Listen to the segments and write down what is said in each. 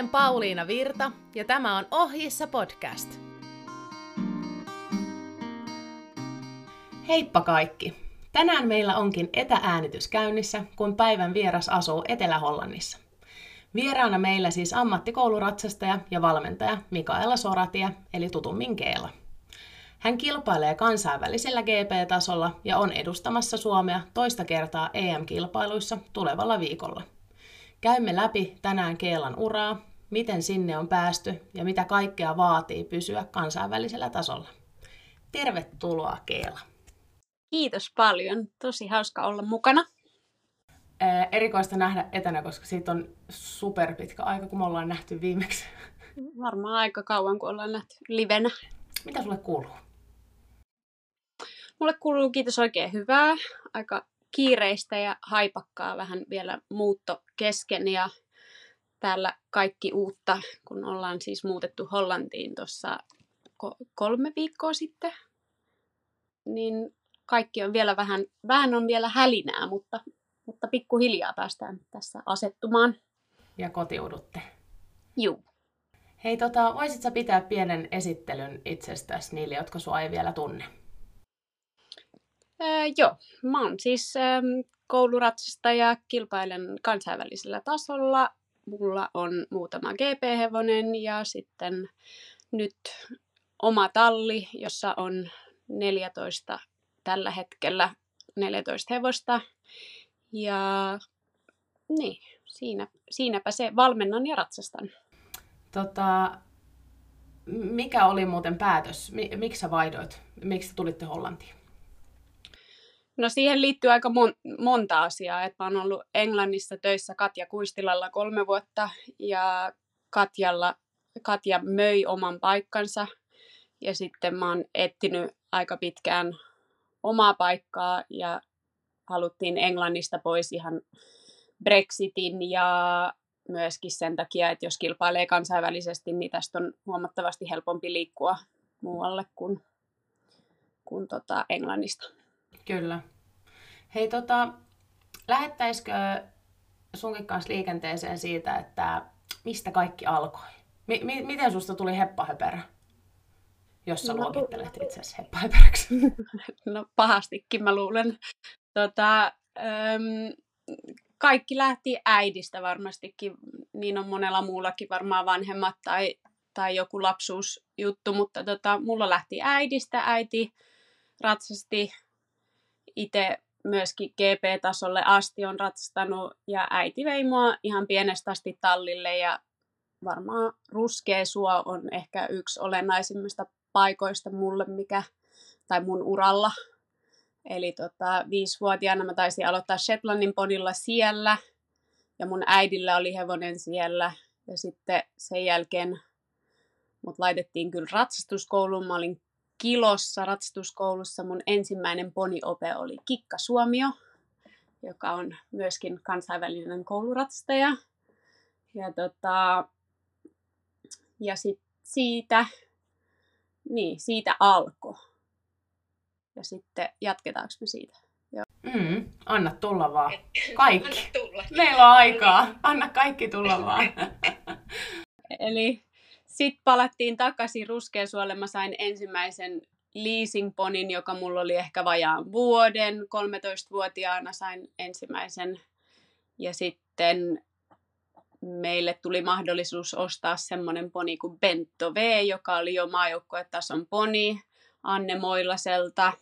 olen Pauliina Virta ja tämä on Ohjissa podcast. Heippa kaikki! Tänään meillä onkin etääänitys käynnissä, kun päivän vieras asuu Etelä-Hollannissa. Vieraana meillä siis ammattikouluratsastaja ja valmentaja Mikaela Soratie, eli tutummin Keela. Hän kilpailee kansainvälisellä GP-tasolla ja on edustamassa Suomea toista kertaa EM-kilpailuissa tulevalla viikolla. Käymme läpi tänään Keelan uraa, miten sinne on päästy ja mitä kaikkea vaatii pysyä kansainvälisellä tasolla. Tervetuloa Keela. Kiitos paljon. Tosi hauska olla mukana. Ää, erikoista nähdä etänä, koska siitä on super pitkä aika, kun me ollaan nähty viimeksi. Varmaan aika kauan, kun ollaan nähty livenä. Mitä sulle kuuluu? Mulle kuuluu kiitos oikein hyvää. Aika kiireistä ja haipakkaa vähän vielä muutto kesken ja täällä kaikki uutta, kun ollaan siis muutettu Hollantiin tuossa kolme viikkoa sitten, niin kaikki on vielä vähän, vähän on vielä hälinää, mutta, mutta pikkuhiljaa päästään tässä asettumaan. Ja kotiudutte. Juu. Hei, tota, voisit sä pitää pienen esittelyn itsestäsi niille, jotka sua ei vielä tunne? Öö, joo, mä oon siis ähm, kouluratsasta ja kilpailen kansainvälisellä tasolla. Mulla on muutama GP-hevonen ja sitten nyt oma talli, jossa on 14 tällä hetkellä 14 hevosta. Ja niin, siinä, siinäpä se valmennan ja ratsastan. Tota, mikä oli muuten päätös? Miksi sä vaihdoit? Miksi tulitte Hollantiin? No siihen liittyy aika mon- monta asiaa. Et mä oon ollut Englannissa töissä Katja Kuistilalla kolme vuotta ja Katjalla, Katja möi oman paikkansa ja sitten mä oon etsinyt aika pitkään omaa paikkaa ja haluttiin Englannista pois ihan Brexitin ja myöskin sen takia, että jos kilpailee kansainvälisesti, niin tästä on huomattavasti helpompi liikkua muualle kuin, kuin tota Englannista. Kyllä. Hei, tota, lähettäisikö sunkin kanssa liikenteeseen siitä, että mistä kaikki alkoi? M- mi- miten susta tuli heppahöperä? Jos sä no, luokittelet itse asiassa heppahöperäksi. No pahastikin mä luulen. Tota, äm, kaikki lähti äidistä varmastikin. Niin on monella muullakin varmaan vanhemmat tai, tai joku lapsuusjuttu, mutta tota, mulla lähti äidistä. Äiti ratsasti itse myöskin GP-tasolle asti on ratsastanut ja äiti vei mua ihan pienestä asti tallille ja varmaan ruskea suo on ehkä yksi olennaisimmista paikoista mulle, mikä, tai mun uralla. Eli tota, viisivuotiaana mä taisin aloittaa Shetlandin podilla siellä, ja mun äidillä oli hevonen siellä, ja sitten sen jälkeen mut laitettiin kyllä ratsastuskouluun. Mä olin kilossa ratsastuskoulussa. Mun ensimmäinen poniope oli Kikka Suomio, joka on myöskin kansainvälinen kouluratsastaja. Ja, tota, ja sit siitä niin, siitä alkoi. Ja sitten jatketaanko me siitä? Joo. Mm, anna tulla vaan. Kaikki. anna tulla. Meillä on aikaa. Anna kaikki tulla vaan. Eli sitten palattiin takaisin Ruskeasuolle. Mä sain ensimmäisen leasingponin, joka mulla oli ehkä vajaan vuoden. 13-vuotiaana sain ensimmäisen. Ja sitten meille tuli mahdollisuus ostaa semmoinen poni kuin Bento V, joka oli jo maajoukkuetason poni Anne Moilaselta.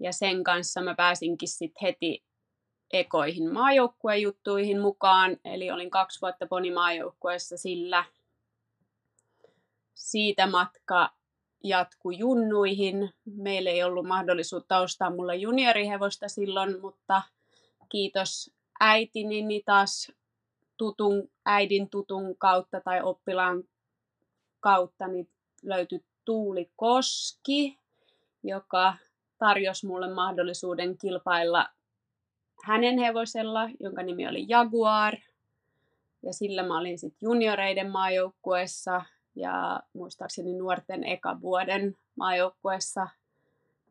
Ja sen kanssa mä pääsinkin sitten heti ekoihin maajoukkuejuttuihin mukaan. Eli olin kaksi vuotta poni maajoukkueessa sillä. Siitä matka jatkui junnuihin. Meillä ei ollut mahdollisuutta ostaa mulle juniorihevosta silloin, mutta kiitos äitini, niin taas tutun, äidin tutun kautta tai oppilaan kautta niin löytyi Tuuli Koski, joka tarjosi mulle mahdollisuuden kilpailla hänen hevosella, jonka nimi oli Jaguar. Ja sillä mä olin sitten junioreiden maajoukkueessa ja muistaakseni nuorten eka vuoden maajoukkueessa,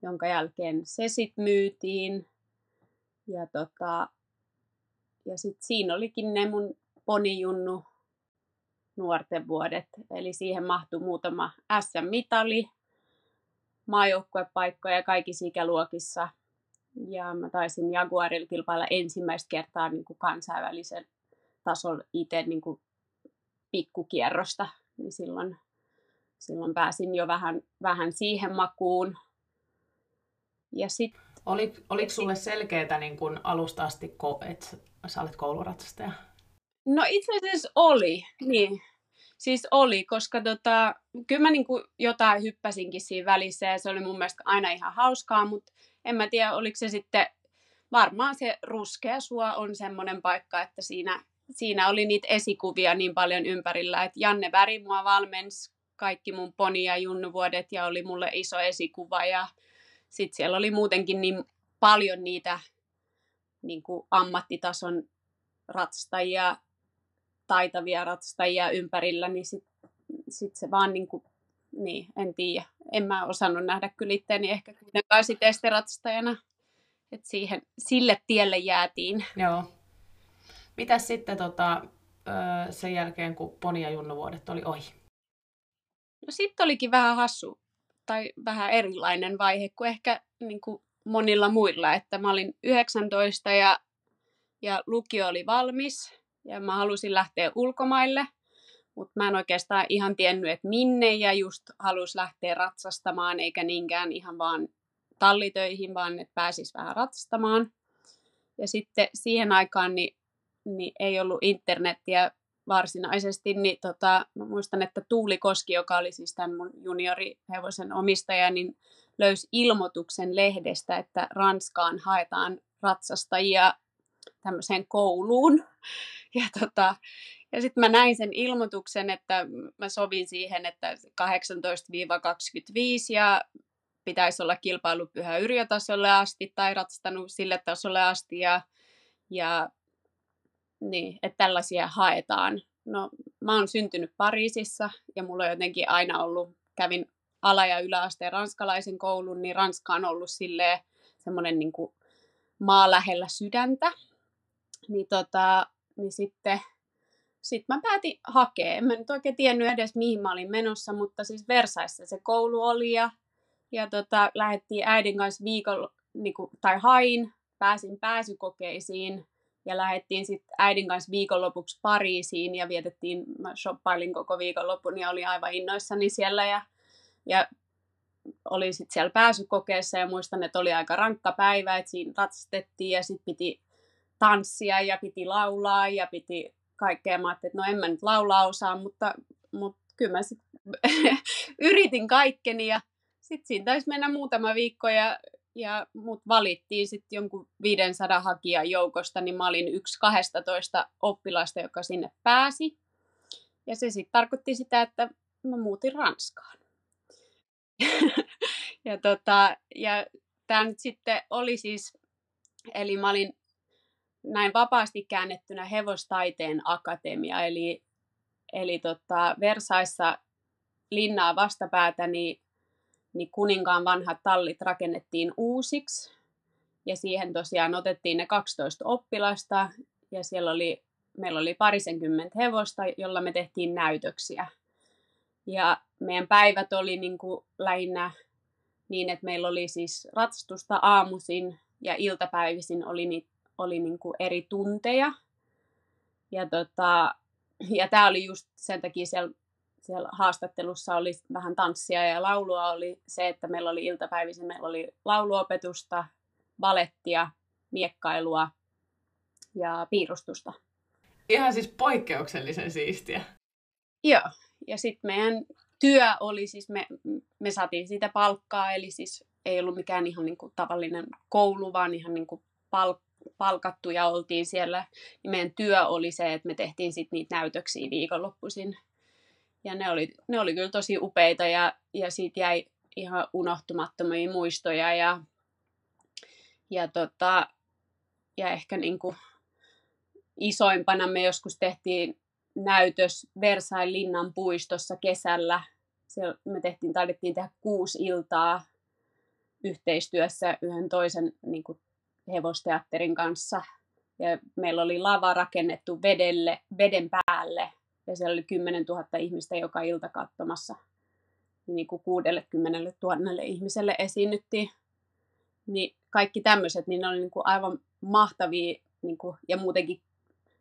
jonka jälkeen se sitten myytiin. Ja tota, ja sitten siinä olikin ne mun ponijunnu nuorten vuodet. Eli siihen mahtui muutama SM-mitali, maajoukkuepaikkoja kaikissa ikäluokissa. Ja mä taisin Jaguarilla kilpailla ensimmäistä kertaa niin kuin kansainvälisen tasolla itse niin kuin pikkukierrosta. Niin silloin, silloin pääsin jo vähän, vähän siihen makuun. Ja sit, Oli, oliko sulle selkeää niin kun alusta asti, että sä olet kouluratsastaja? No itse asiassa oli, niin. Siis oli, koska tota, kyllä mä niin kuin jotain hyppäsinkin siinä välissä ja se oli mun mielestä aina ihan hauskaa, mutta en mä tiedä, oliko se sitten, varmaan se ruskea suo on semmoinen paikka, että siinä, siinä oli niitä esikuvia niin paljon ympärillä, että Janne Väri mua valmensi kaikki mun poni- ja junnuvuodet ja oli mulle iso esikuva ja sitten siellä oli muutenkin niin paljon niitä niin kuin ammattitason ratsastajia taitavia ratsastajia ympärillä, niin sitten sit se vaan niin kuin, niin, en tiedä. En mä osannut nähdä kyllä itseäni ehkä kuitenkaan sitten esteratsastajana. Että siihen, sille tielle jäätiin. Joo. Mitäs sitten tota, sen jälkeen, kun Poni ja Junnu-vuodet oli ohi? No sitten olikin vähän hassu tai vähän erilainen vaihe kuin ehkä niin kuin monilla muilla. Että mä olin 19 ja, ja lukio oli valmis ja mä halusin lähteä ulkomaille, mutta mä en oikeastaan ihan tiennyt, että minne ja just halus lähteä ratsastamaan, eikä niinkään ihan vaan tallitöihin, vaan että pääsis vähän ratsastamaan. Ja sitten siihen aikaan niin, niin ei ollut internettiä varsinaisesti, niin tota, mä muistan, että Tuuli Koski, joka oli siis tämän mun juniorihevosen omistaja, niin löysi ilmoituksen lehdestä, että Ranskaan haetaan ratsastajia tämmöiseen kouluun. Ja, tota, ja sitten mä näin sen ilmoituksen, että mä sovin siihen, että 18-25 ja pitäisi olla kilpailupyhä yrjötasolle asti tai ratstanut sille tasolle asti ja, ja niin, että tällaisia haetaan. No, mä oon syntynyt Pariisissa ja mulla on jotenkin aina ollut, kävin ala- ja yläasteen ranskalaisen koulun, niin Ranska on ollut silleen semmoinen niin maa lähellä sydäntä niin, tota, niin sitten sit mä päätin hakea. En mä nyt oikein tiennyt edes, mihin mä olin menossa, mutta siis Versaissa se koulu oli ja, ja tota, lähdettiin äidin kanssa viikolla, niin kuin, tai hain, pääsin pääsykokeisiin ja lähdettiin sitten äidin kanssa viikonlopuksi Pariisiin ja vietettiin, mä shoppailin koko viikonlopun ja oli aivan innoissani siellä ja, ja oli sitten siellä pääsykokeessa ja muistan, että oli aika rankka päivä, että siinä ratsastettiin ja sitten piti tanssia ja piti laulaa ja piti kaikkea. Mä ajattelin, että no en mä nyt laulaa osaa, mutta, mutta kyllä mä sit yritin kaikkeni ja sitten siinä taisi mennä muutama viikko ja, ja mut valittiin sitten jonkun 500 hakijan joukosta, niin mä olin yksi 12 oppilasta, joka sinne pääsi. Ja se sitten tarkoitti sitä, että mä muutin Ranskaan. ja tota, ja tämä nyt sitten oli siis, eli mä olin näin vapaasti käännettynä hevostaiteen akatemia, eli, eli tota, Versaissa linnaa vastapäätä, niin, niin kuninkaan vanhat tallit rakennettiin uusiksi. Ja siihen tosiaan otettiin ne 12 oppilasta, ja siellä oli, meillä oli parisenkymmentä hevosta, jolla me tehtiin näytöksiä. Ja meidän päivät oli niin kuin lähinnä niin, että meillä oli siis ratsastusta aamuisin ja iltapäivisin oli niitä oli niin kuin eri tunteja. Ja, tota, ja tämä oli just sen takia siellä, siellä haastattelussa oli vähän tanssia ja laulua oli se, että meillä oli iltapäivisin, meillä oli lauluopetusta, balettia, miekkailua ja piirustusta. Ihan siis poikkeuksellisen siistiä. Joo, ja sitten meidän työ oli siis, me, me saatiin siitä palkkaa, eli siis ei ollut mikään ihan niin kuin tavallinen koulu, vaan ihan niin kuin palk, palkattu ja oltiin siellä, niin meidän työ oli se, että me tehtiin sitten niitä näytöksiä viikonloppuisin. Ja ne oli, ne oli kyllä tosi upeita ja, ja siitä jäi ihan unohtumattomia muistoja ja, ja, tota, ja ehkä niin kuin isoimpana me joskus tehtiin näytös Versailles linnan puistossa kesällä. Siellä me tehtiin, taidettiin tehdä kuusi iltaa yhteistyössä yhden toisen niin kuin hevosteatterin kanssa. Ja meillä oli lava rakennettu vedelle, veden päälle ja siellä oli 10 000 ihmistä joka ilta katsomassa. Niin kuin 60 000 ihmiselle esiinnyttiin. Niin kaikki tämmöiset, niin ne oli niin kuin aivan mahtavia niin kuin, ja muutenkin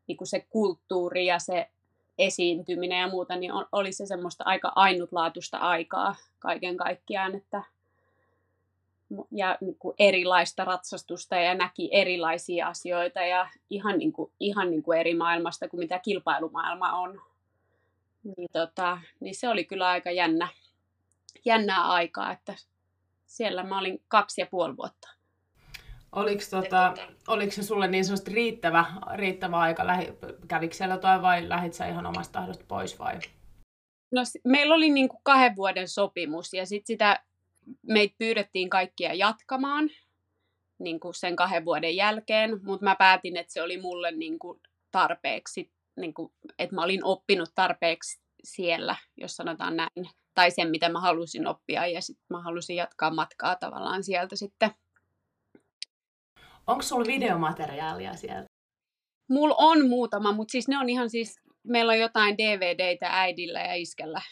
niin kuin se kulttuuri ja se esiintyminen ja muuta, niin oli se semmoista aika ainutlaatuista aikaa kaiken kaikkiaan, että ja niin kuin erilaista ratsastusta ja näki erilaisia asioita ja ihan, niin kuin, ihan niin kuin eri maailmasta kuin mitä kilpailumaailma on. Niin, tota, niin se oli kyllä aika jännä, jännää aikaa, että siellä mä olin kaksi ja puoli vuotta. Oliko, tota, oliko se sulle niin sanotusti riittävä, riittävä aika? Lähi, kävikö siellä jotain vai lähit sä ihan omasta tahdosta pois vai? No, meillä oli niin kuin kahden vuoden sopimus ja sitten sitä meitä pyydettiin kaikkia jatkamaan niin kuin sen kahden vuoden jälkeen, mutta mä päätin, että se oli mulle niin kuin tarpeeksi, niin kuin, että mä olin oppinut tarpeeksi siellä, jos sanotaan näin, tai sen, mitä mä halusin oppia, ja sitten mä halusin jatkaa matkaa tavallaan sieltä sitten. Onko sulla videomateriaalia sieltä? Mulla on muutama, mutta siis ne on ihan siis, meillä on jotain DVDitä äidillä ja iskellä.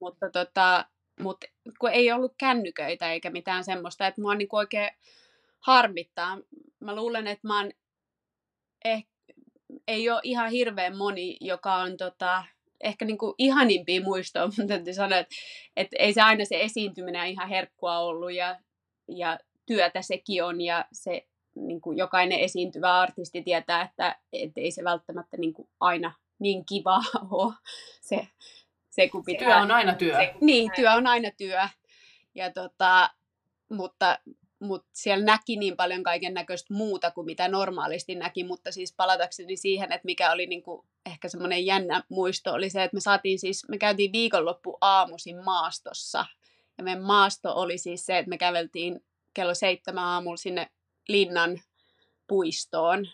Mutta tota, mutta kun ei ollut kännyköitä eikä mitään semmoista, että mua niin oikein harmittaa. Mä luulen, että mä oon eh, ei ole ihan hirveän moni, joka on tota, ehkä niin kuin ihanimpia muistoa, mutta täytyy sanoa, että, että ei se aina se esiintyminen ihan herkkua ollut ja, ja työtä sekin on ja se niin kuin jokainen esiintyvä artisti tietää, että, että ei se välttämättä niin kuin aina niin kiva ole se se kun pitää... Työ on aina työ. Se, niin, työ on aina työ. Ja tota, mutta, mutta siellä näki niin paljon kaiken näköistä muuta kuin mitä normaalisti näki, mutta siis palatakseni siihen, että mikä oli niin kuin ehkä semmoinen jännä muisto, oli se, että me saatiin siis, me käytiin viikonloppu aamuisin maastossa, ja meidän maasto oli siis se, että me käveltiin kello seitsemän aamulla sinne linnan puistoon,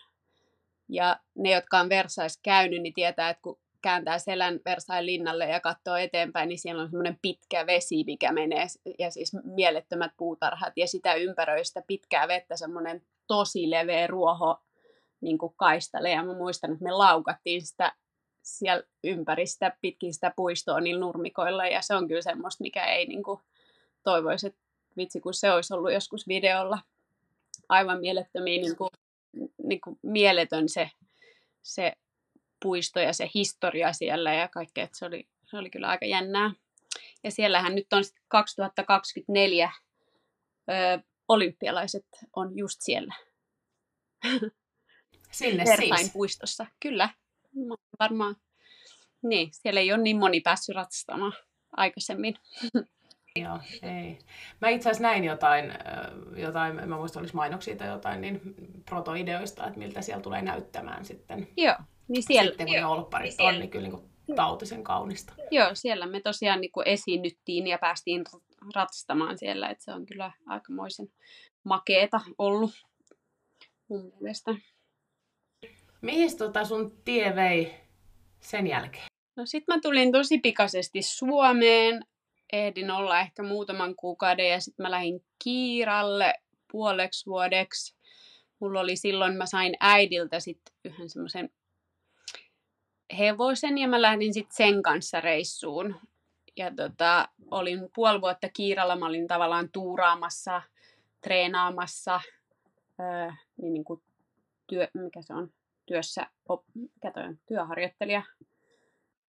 ja ne, jotka on Versais käynyt, niin tietää, että kun kääntää selän Versailles linnalle ja katsoo eteenpäin, niin siellä on semmoinen pitkä vesi, mikä menee, ja siis mielettömät puutarhat, ja sitä ympäröi sitä pitkää vettä semmoinen tosi leveä ruoho niin kuin kaistale, ja mä muistan, että me laukattiin sitä siellä ympäristä pitkin sitä puistoa niillä nurmikoilla, ja se on kyllä semmoista, mikä ei niin kuin, toivoisi, että vitsi kun se olisi ollut joskus videolla. Aivan mielettömiä, niin kuin, niin kuin mieletön se, se puisto ja se historia siellä ja kaikkea, että se oli, se oli kyllä aika jännää. Ja siellähän nyt on 2024 ö, olympialaiset on just siellä. Sinne Vertain siis? puistossa, kyllä. Varmaan. Niin, siellä ei ole niin moni päässyt ratsastamaan aikaisemmin. Joo, ei. Mä itse asiassa näin jotain, jotain, mä muistan, oliko mainoksia tai jotain, niin protoideoista, että miltä siellä tulee näyttämään sitten. Joo, niin siellä, sitten kun joo, ne olpparit niin on, niin kyllä niin kuin tautisen kaunista. Joo, siellä me tosiaan niin kuin esiinnyttiin ja päästiin ratsastamaan siellä, että se on kyllä aikamoisen makeeta ollut mun mielestä. Mihin tota sun tie vei sen jälkeen? No sit mä tulin tosi pikaisesti Suomeen, ehdin olla ehkä muutaman kuukauden ja sitten mä lähdin Kiiralle puoleksi vuodeksi. Mulla oli silloin, mä sain äidiltä sitten yhden semmoisen hevosen ja mä lähdin sitten sen kanssa reissuun. Ja tota, olin puoli vuotta kiiralla, mä olin tavallaan tuuraamassa, treenaamassa, öö, niin, niin kuin työ, mikä se on, työssä, op, mikä toi on, työharjoittelija.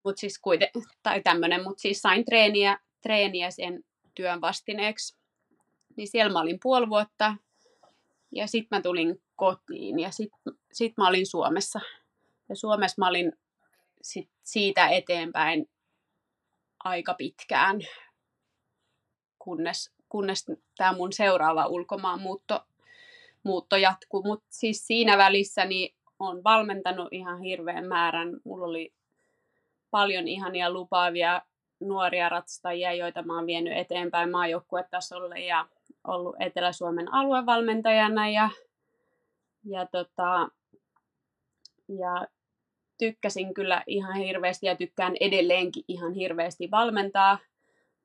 Mut siis kuiten, tai tämmönen, mutta siis sain treeniä, treeniä sen työn vastineeksi. Niin siellä mä olin puoli vuotta, ja sitten mä tulin kotiin, ja sitten sit mä olin Suomessa. Ja Suomessa mä olin sit siitä eteenpäin aika pitkään, kunnes, kunnes tämä mun seuraava ulkomaan muutto, jatkuu. Mutta siis siinä välissä niin on valmentanut ihan hirveän määrän. Mulla oli paljon ihania lupaavia nuoria ratsastajia, joita mä oon vienyt eteenpäin maajoukkuetasolle ja ollut Etelä-Suomen aluevalmentajana ja, ja, tota, ja tykkäsin kyllä ihan hirveästi ja tykkään edelleenkin ihan hirveästi valmentaa,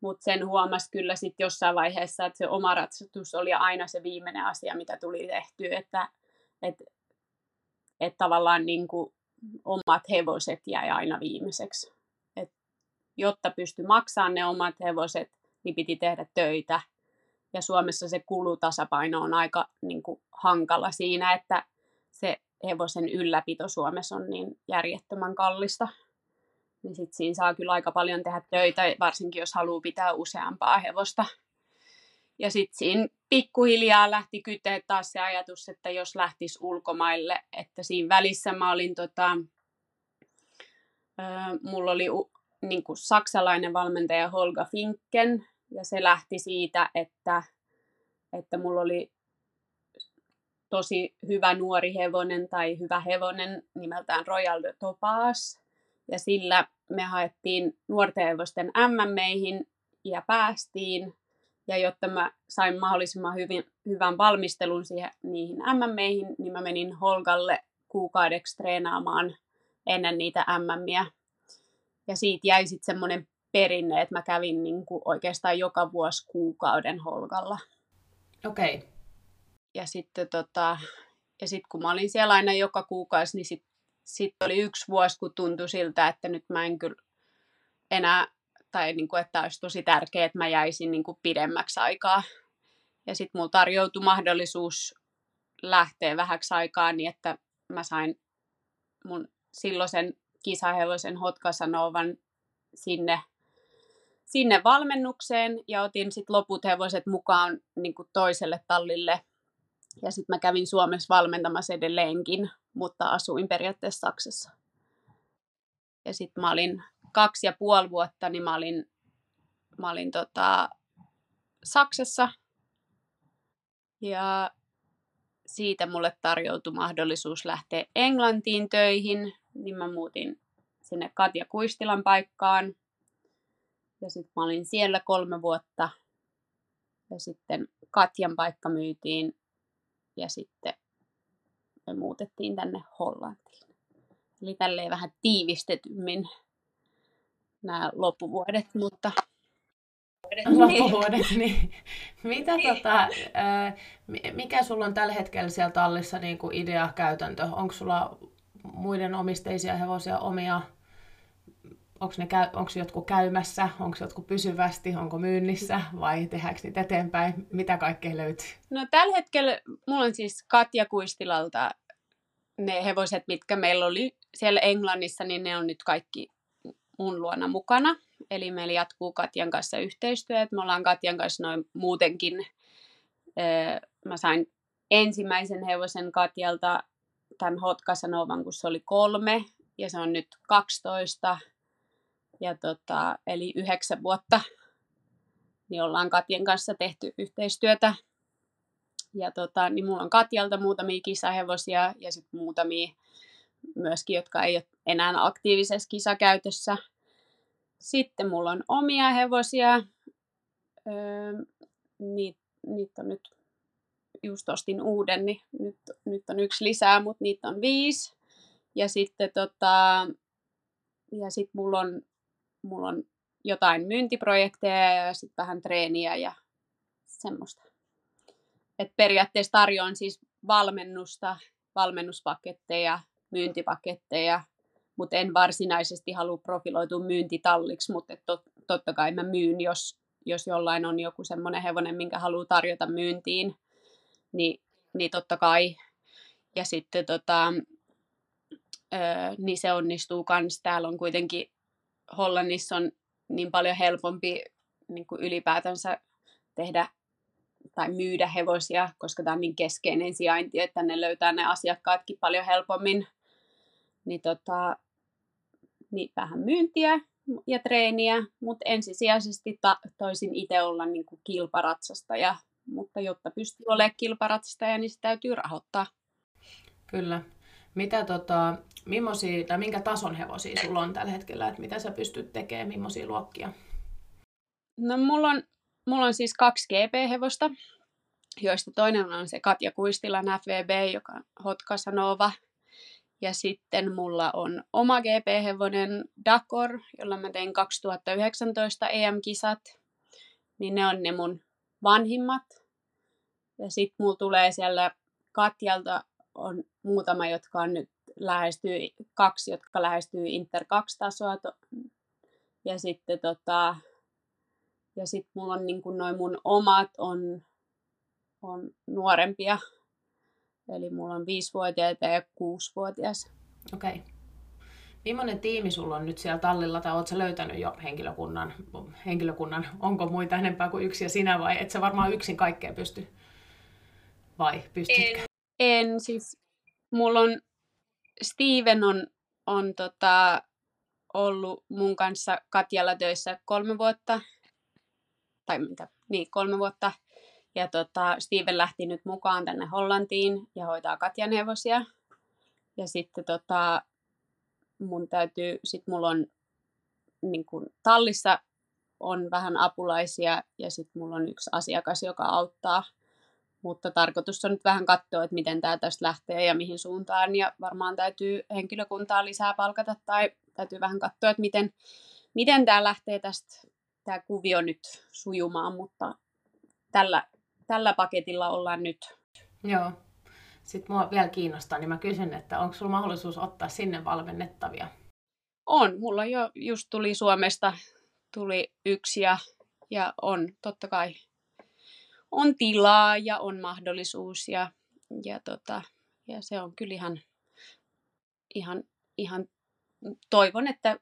mutta sen huomasi kyllä sitten jossain vaiheessa, että se oma ratsastus oli aina se viimeinen asia, mitä tuli tehtyä, että et, et tavallaan niin kuin omat hevoset jäi aina viimeiseksi. Et jotta pystyi maksamaan ne omat hevoset, niin piti tehdä töitä. Ja Suomessa se kulutasapaino on aika niin kuin, hankala siinä, että se hevosen ylläpito Suomessa on niin järjettömän kallista. Niin sit siinä saa kyllä aika paljon tehdä töitä, varsinkin jos haluaa pitää useampaa hevosta. Ja sitten siinä pikkuhiljaa lähti kyteen taas se ajatus, että jos lähtisi ulkomaille, että siinä välissä mä olin tota, mulla oli niin kuin saksalainen valmentaja Holga Finken, ja se lähti siitä, että, että mulla oli tosi hyvä nuori hevonen tai hyvä hevonen nimeltään Royal de Topaz, ja sillä me haettiin nuorten hevosten MMEihin ja päästiin, ja jotta mä sain mahdollisimman hyvin, hyvän valmistelun siihen, niihin MMEihin, niin mä menin Holgalle kuukaudeksi treenaamaan ennen niitä MMiä. Ja siitä jäi sitten semmoinen perinne, että mä kävin niin kuin oikeastaan joka vuosi kuukauden Holgalla. Okei. Okay. Ja sitten tota, ja sit kun mä olin siellä aina joka kuukausi, niin sitten sit oli yksi vuosi, kun tuntui siltä, että nyt mä en kyllä enää, tai niin kuin, että olisi tosi tärkeää, että mä jäisin niin kuin pidemmäksi aikaa. Ja sitten mulla tarjoutui mahdollisuus lähteä vähäksi aikaa niin, että mä sain mun silloisen kisahevosen Hotkasanovan sinne, sinne valmennukseen ja otin sitten loput hevoset mukaan niin kuin toiselle tallille. Ja sitten mä kävin Suomessa valmentamassa edelleenkin, mutta asuin periaatteessa Saksassa. Ja sitten mä olin kaksi ja puoli vuotta, niin mä olin, mä olin tota, Saksassa. Ja siitä mulle tarjoutui mahdollisuus lähteä Englantiin töihin, niin mä muutin sinne Katja Kuistilan paikkaan. Ja sitten mä olin siellä kolme vuotta. Ja sitten Katjan paikka myytiin ja sitten me muutettiin tänne Hollantiin. Eli tälleen vähän tiivistetymmin nämä loppuvuodet, mutta loppuvuodet, niin mitä tota, mikä sulla on tällä hetkellä siellä tallissa niin kuin idea, käytäntö? Onko sulla muiden omisteisia hevosia omia? Onko, ne käy, onko jotkut käymässä, onko jotkut pysyvästi, onko myynnissä vai tehdäänkö niitä eteenpäin? Mitä kaikkea löytyy? No tällä hetkellä mulla on siis Katja Kuistilalta ne hevoset, mitkä meillä oli siellä Englannissa, niin ne on nyt kaikki mun luona mukana. Eli meillä jatkuu Katjan kanssa yhteistyö. Me ollaan Katjan kanssa noin muutenkin. Mä sain ensimmäisen hevosen Katjalta tämän Hot Casanovan, kun se oli kolme, ja se on nyt 12, ja tota, eli yhdeksän vuotta, niin ollaan Katjan kanssa tehty yhteistyötä. Ja tota, niin mulla on Katjalta muutamia kisahevosia ja sitten muutamia myöskin, jotka ei ole enää aktiivisessa kisakäytössä. Sitten mulla on omia hevosia. Öö, niitä, niitä on nyt just ostin uuden, niin nyt, nyt on yksi lisää, mutta niitä on viisi. Ja sitten tota, ja sit mulla on, mulla on jotain myyntiprojekteja ja sitten vähän treeniä ja semmoista. Et periaatteessa tarjoan siis valmennusta, valmennuspaketteja, myyntipaketteja, mutta en varsinaisesti halua profiloitua myyntitalliksi, mutta tot, totta kai mä myyn, jos, jos jollain on joku semmoinen hevonen, minkä haluaa tarjota myyntiin niin, niin totta kai. Ja sitten tota, ö, niin se onnistuu kans. Täällä on kuitenkin, Hollannissa on niin paljon helpompi niin kuin ylipäätänsä tehdä tai myydä hevosia, koska tämä on niin keskeinen sijainti, että ne löytää ne asiakkaatkin paljon helpommin. Niin, tota, niin vähän myyntiä ja treeniä, mutta ensisijaisesti ta- toisin itse olla niin kuin kilparatsasta ja mutta jotta pystyy olemaan kilparatsastaja, niin se täytyy rahoittaa. Kyllä. Mitä tota, millaisia, tai minkä tason hevosia sulla on tällä hetkellä, että mitä sä pystyt tekemään, millaisia luokkia? No mulla on, mulla on siis kaksi GP-hevosta, joista toinen on se Katja Kuistilan FVB, joka on Hot Casanova. Ja sitten mulla on oma GP-hevonen Dakor, jolla mä tein 2019 EM-kisat. Niin ne on ne mun vanhimmat. Ja sitten mulla tulee siellä Katjalta on muutama, jotka on nyt lähestyy kaksi, jotka lähestyy Inter 2-tasoa. Ja sitten tota, ja sitten mulla on niin noin mun omat on, on nuorempia. Eli mulla on viisivuotiaita ja kuusivuotias. Okei. Okay. Millainen tiimi sulla on nyt siellä tallilla, tai oletko löytänyt jo henkilökunnan, henkilökunnan, onko muita enempää kuin yksi ja sinä, vai et sä varmaan yksin kaikkeen pysty? Vai pystytkö? En, en siis mulla on, Steven on, on tota, ollut mun kanssa Katjalla töissä kolme vuotta, tai mitä, niin kolme vuotta. Ja tota, Steven lähti nyt mukaan tänne Hollantiin ja hoitaa Katjan hevosia. Ja sitten tota, mun täytyy, sit mulla on niin kun, tallissa on vähän apulaisia ja sitten mulla on yksi asiakas, joka auttaa. Mutta tarkoitus on nyt vähän katsoa, että miten tämä tästä lähtee ja mihin suuntaan. Ja varmaan täytyy henkilökuntaa lisää palkata tai täytyy vähän katsoa, että miten, miten tämä lähtee tästä tämä kuvio nyt sujumaan, mutta tällä, tällä paketilla ollaan nyt. Joo. Sitten mua vielä kiinnostaa, niin mä kysyn, että onko sulla mahdollisuus ottaa sinne valmennettavia? On. Mulla jo just tuli Suomesta tuli yksi ja, ja on totta kai on tilaa ja on mahdollisuus ja, ja, tota, ja se on kyllä ihan, ihan, ihan toivon, että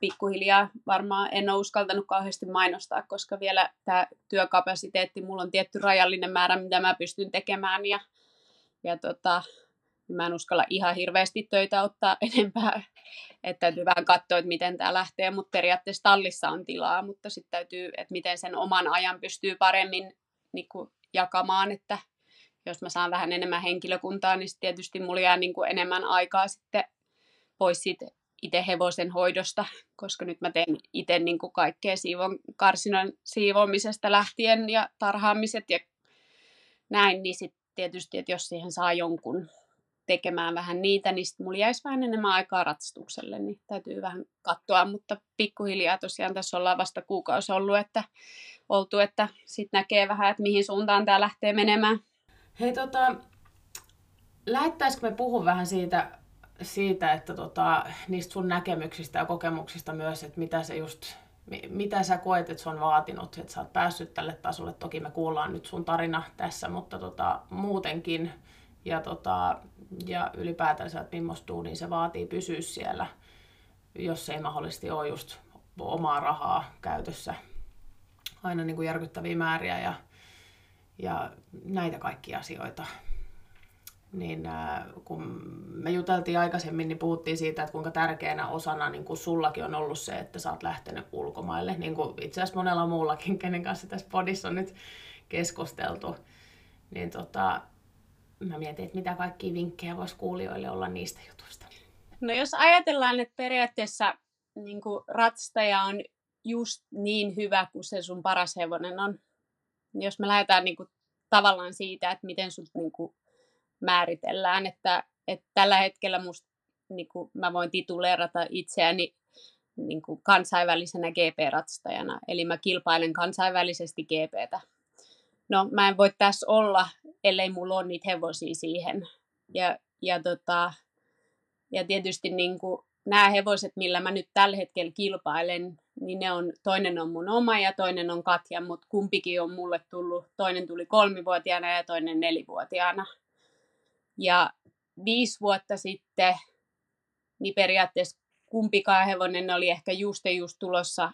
pikkuhiljaa varmaan en ole uskaltanut kauheasti mainostaa, koska vielä tämä työkapasiteetti, mulla on tietty rajallinen määrä, mitä mä pystyn tekemään ja, ja tota, mä en uskalla ihan hirveästi töitä ottaa enempää, että täytyy vähän katsoa, että miten tämä lähtee, mutta periaatteessa tallissa on tilaa, mutta sitten täytyy, että miten sen oman ajan pystyy paremmin niin kuin jakamaan, että jos mä saan vähän enemmän henkilökuntaa, niin tietysti mulla jää niin kuin enemmän aikaa sitten pois siitä itse hevosen hoidosta, koska nyt mä teen itse niin kuin kaikkea siivon, karsinan siivoamisesta lähtien ja tarhaamiset ja näin, niin sitten tietysti, että jos siihen saa jonkun tekemään vähän niitä, niin sitten mulla jäisi vähän enemmän aikaa ratsastukselle, niin täytyy vähän katsoa, mutta pikkuhiljaa tosiaan tässä ollaan vasta kuukausi ollut, että oltu, että sitten näkee vähän, että mihin suuntaan tämä lähtee menemään. Hei tota, lähettäisikö me puhua vähän siitä siitä, että tota, niistä sun näkemyksistä ja kokemuksista myös, että mitä se just, mitä sä koet, että se on vaatinut, että sä oot päässyt tälle tasolle. Toki me kuullaan nyt sun tarina tässä, mutta tota, muutenkin ja, tota, ja ylipäätänsä, että millaista niin se vaatii pysyä siellä, jos ei mahdollisesti ole just omaa rahaa käytössä. Aina niin kuin järkyttäviä määriä ja, ja näitä kaikkia asioita niin äh, kun me juteltiin aikaisemmin, niin puhuttiin siitä, että kuinka tärkeänä osana niin kuin sullakin on ollut se, että sä oot lähtenyt ulkomaille. Niin kuin itse asiassa monella muullakin, kenen kanssa tässä podissa on nyt keskusteltu. Niin tota, mä mietin, että mitä kaikkia vinkkejä voisi kuulijoille olla niistä jutuista. No jos ajatellaan, että periaatteessa niin ratsastaja on just niin hyvä kuin se sun paras hevonen on. Jos me lähdetään niin kuin, tavallaan siitä, että miten sut niin kuin, määritellään, että, että tällä hetkellä musta, niin kuin mä voin tituleerata itseäni niin kuin kansainvälisenä GP-ratsastajana, eli mä kilpailen kansainvälisesti GPtä. No mä en voi tässä olla, ellei mulla ole niitä hevosia siihen. Ja, ja, tota, ja tietysti niin kuin, nämä hevoset, millä mä nyt tällä hetkellä kilpailen, niin ne on, toinen on mun oma ja toinen on Katja, mutta kumpikin on mulle tullut, toinen tuli kolmivuotiaana ja toinen nelivuotiaana. Ja viisi vuotta sitten, niin periaatteessa kumpikaan hevonen oli ehkä just ja just tulossa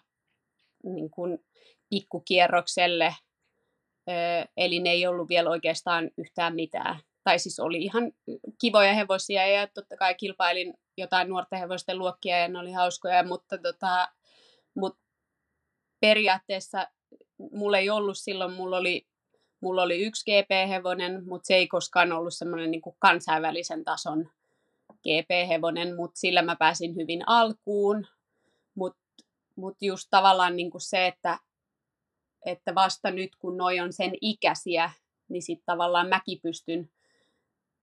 niin kuin pikkukierrokselle, eli ne ei ollut vielä oikeastaan yhtään mitään. Tai siis oli ihan kivoja hevosia ja totta kai kilpailin jotain nuorten hevosten luokkia ja ne oli hauskoja, mutta tota, mut periaatteessa mulla ei ollut silloin, mulla oli Mulla oli yksi GP-hevonen, mutta se ei koskaan ollut semmoinen niin kansainvälisen tason GP-hevonen, mutta sillä mä pääsin hyvin alkuun. Mutta mut just tavallaan niin kuin se, että, että vasta nyt kun noi on sen ikäisiä, niin sitten tavallaan mäkin pystyn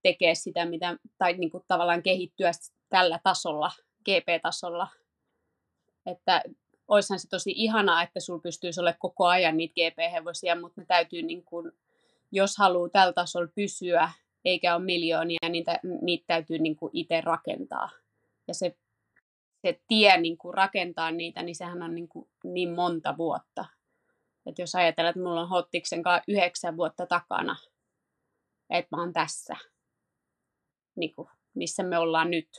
tekemään sitä, mitä, tai niin kuin tavallaan kehittyä tällä tasolla, GP-tasolla. Että olisihan se tosi ihanaa, että sulla pystyisi olemaan koko ajan niitä GP-hevosia, mutta ne täytyy, niin kuin, jos haluaa tällä tasolla pysyä, eikä ole miljoonia, niitä, niitä täytyy niin itse rakentaa. Ja se, se tie niin rakentaa niitä, niin sehän on niin, kuin niin monta vuotta. Et jos ajatellaan, että mulla on Hottiksen kanssa yhdeksän vuotta takana, että mä oon tässä, niin kuin, missä me ollaan nyt.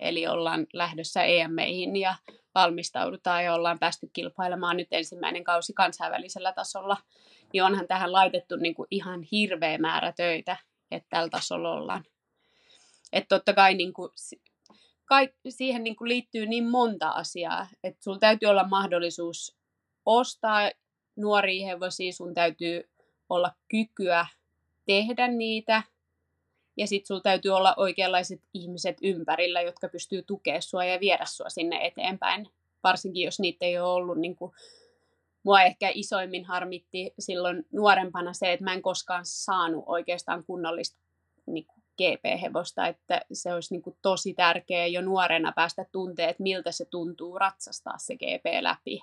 Eli ollaan lähdössä EMEihin ja valmistaudutaan ja ollaan päästy kilpailemaan nyt ensimmäinen kausi kansainvälisellä tasolla. Niin onhan tähän laitettu niin kuin ihan hirveä määrä töitä, että tällä tasolla ollaan. Että totta kai, niin kuin, kai siihen niin kuin liittyy niin monta asiaa, että sulla täytyy olla mahdollisuus ostaa nuoria hevosia, sun täytyy olla kykyä tehdä niitä, ja sitten sulla täytyy olla oikeanlaiset ihmiset ympärillä, jotka pystyy tukemaan sua ja viedä sua sinne eteenpäin. Varsinkin jos niitä ei ole ollut niin kuin mua ehkä isoimmin harmitti silloin nuorempana se, että mä en koskaan saanut oikeastaan kunnollista niin kuin GP-hevosta, että se olisi niin kuin tosi tärkeää jo nuorena päästä tuntemaan, että miltä se tuntuu ratsastaa se GP läpi.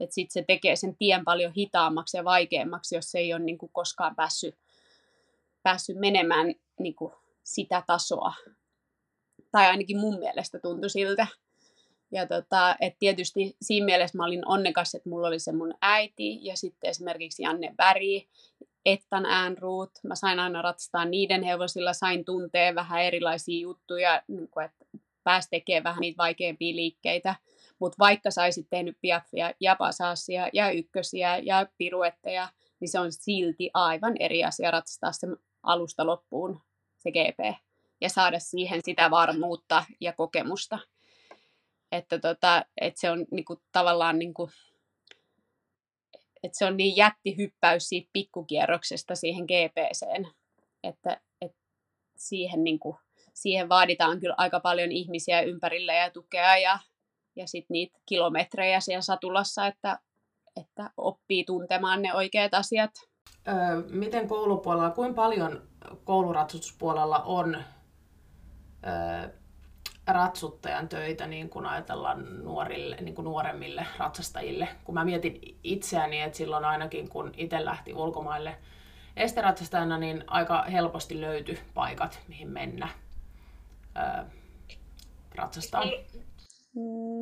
Että sitten se tekee sen tien paljon hitaammaksi ja vaikeammaksi, jos se ei ole niin kuin koskaan päässyt, päässyt menemään niin kuin sitä tasoa. Tai ainakin mun mielestä tuntui siltä. Ja tota, et tietysti siinä mielessä mä olin onnekas, että mulla oli se mun äiti ja sitten esimerkiksi Janne Väri, Ettan Äänruut. Mä sain aina ratsastaa niiden hevosilla, sain tuntea vähän erilaisia juttuja, niin kuin, että pääsi tekemään vähän niitä vaikeampia liikkeitä. Mutta vaikka saisit tehnyt piaffia ja pasaasia ja ykkösiä ja piruetteja, niin se on silti aivan eri asia ratsastaa se alusta loppuun se GP ja saada siihen sitä varmuutta ja kokemusta. Että, tota, että se on niinku, tavallaan niinku, että se on niin jättihyppäys siitä pikkukierroksesta siihen GPCen, että, että siihen, niinku, siihen vaaditaan kyllä aika paljon ihmisiä ympärillä ja tukea ja, ja sitten niitä kilometrejä siellä satulassa, että, että oppii tuntemaan ne oikeat asiat. Öö, miten koulupuolella, kuinka paljon kouluratsustuspuolella on öö, ratsuttajan töitä, niin kun ajatellaan nuorille, niin kuin nuoremmille ratsastajille. Kun mä mietin itseäni, että silloin ainakin kun itse lähti ulkomaille esteratsastajana, niin aika helposti löytyi paikat, mihin mennä öö, ratsastaa.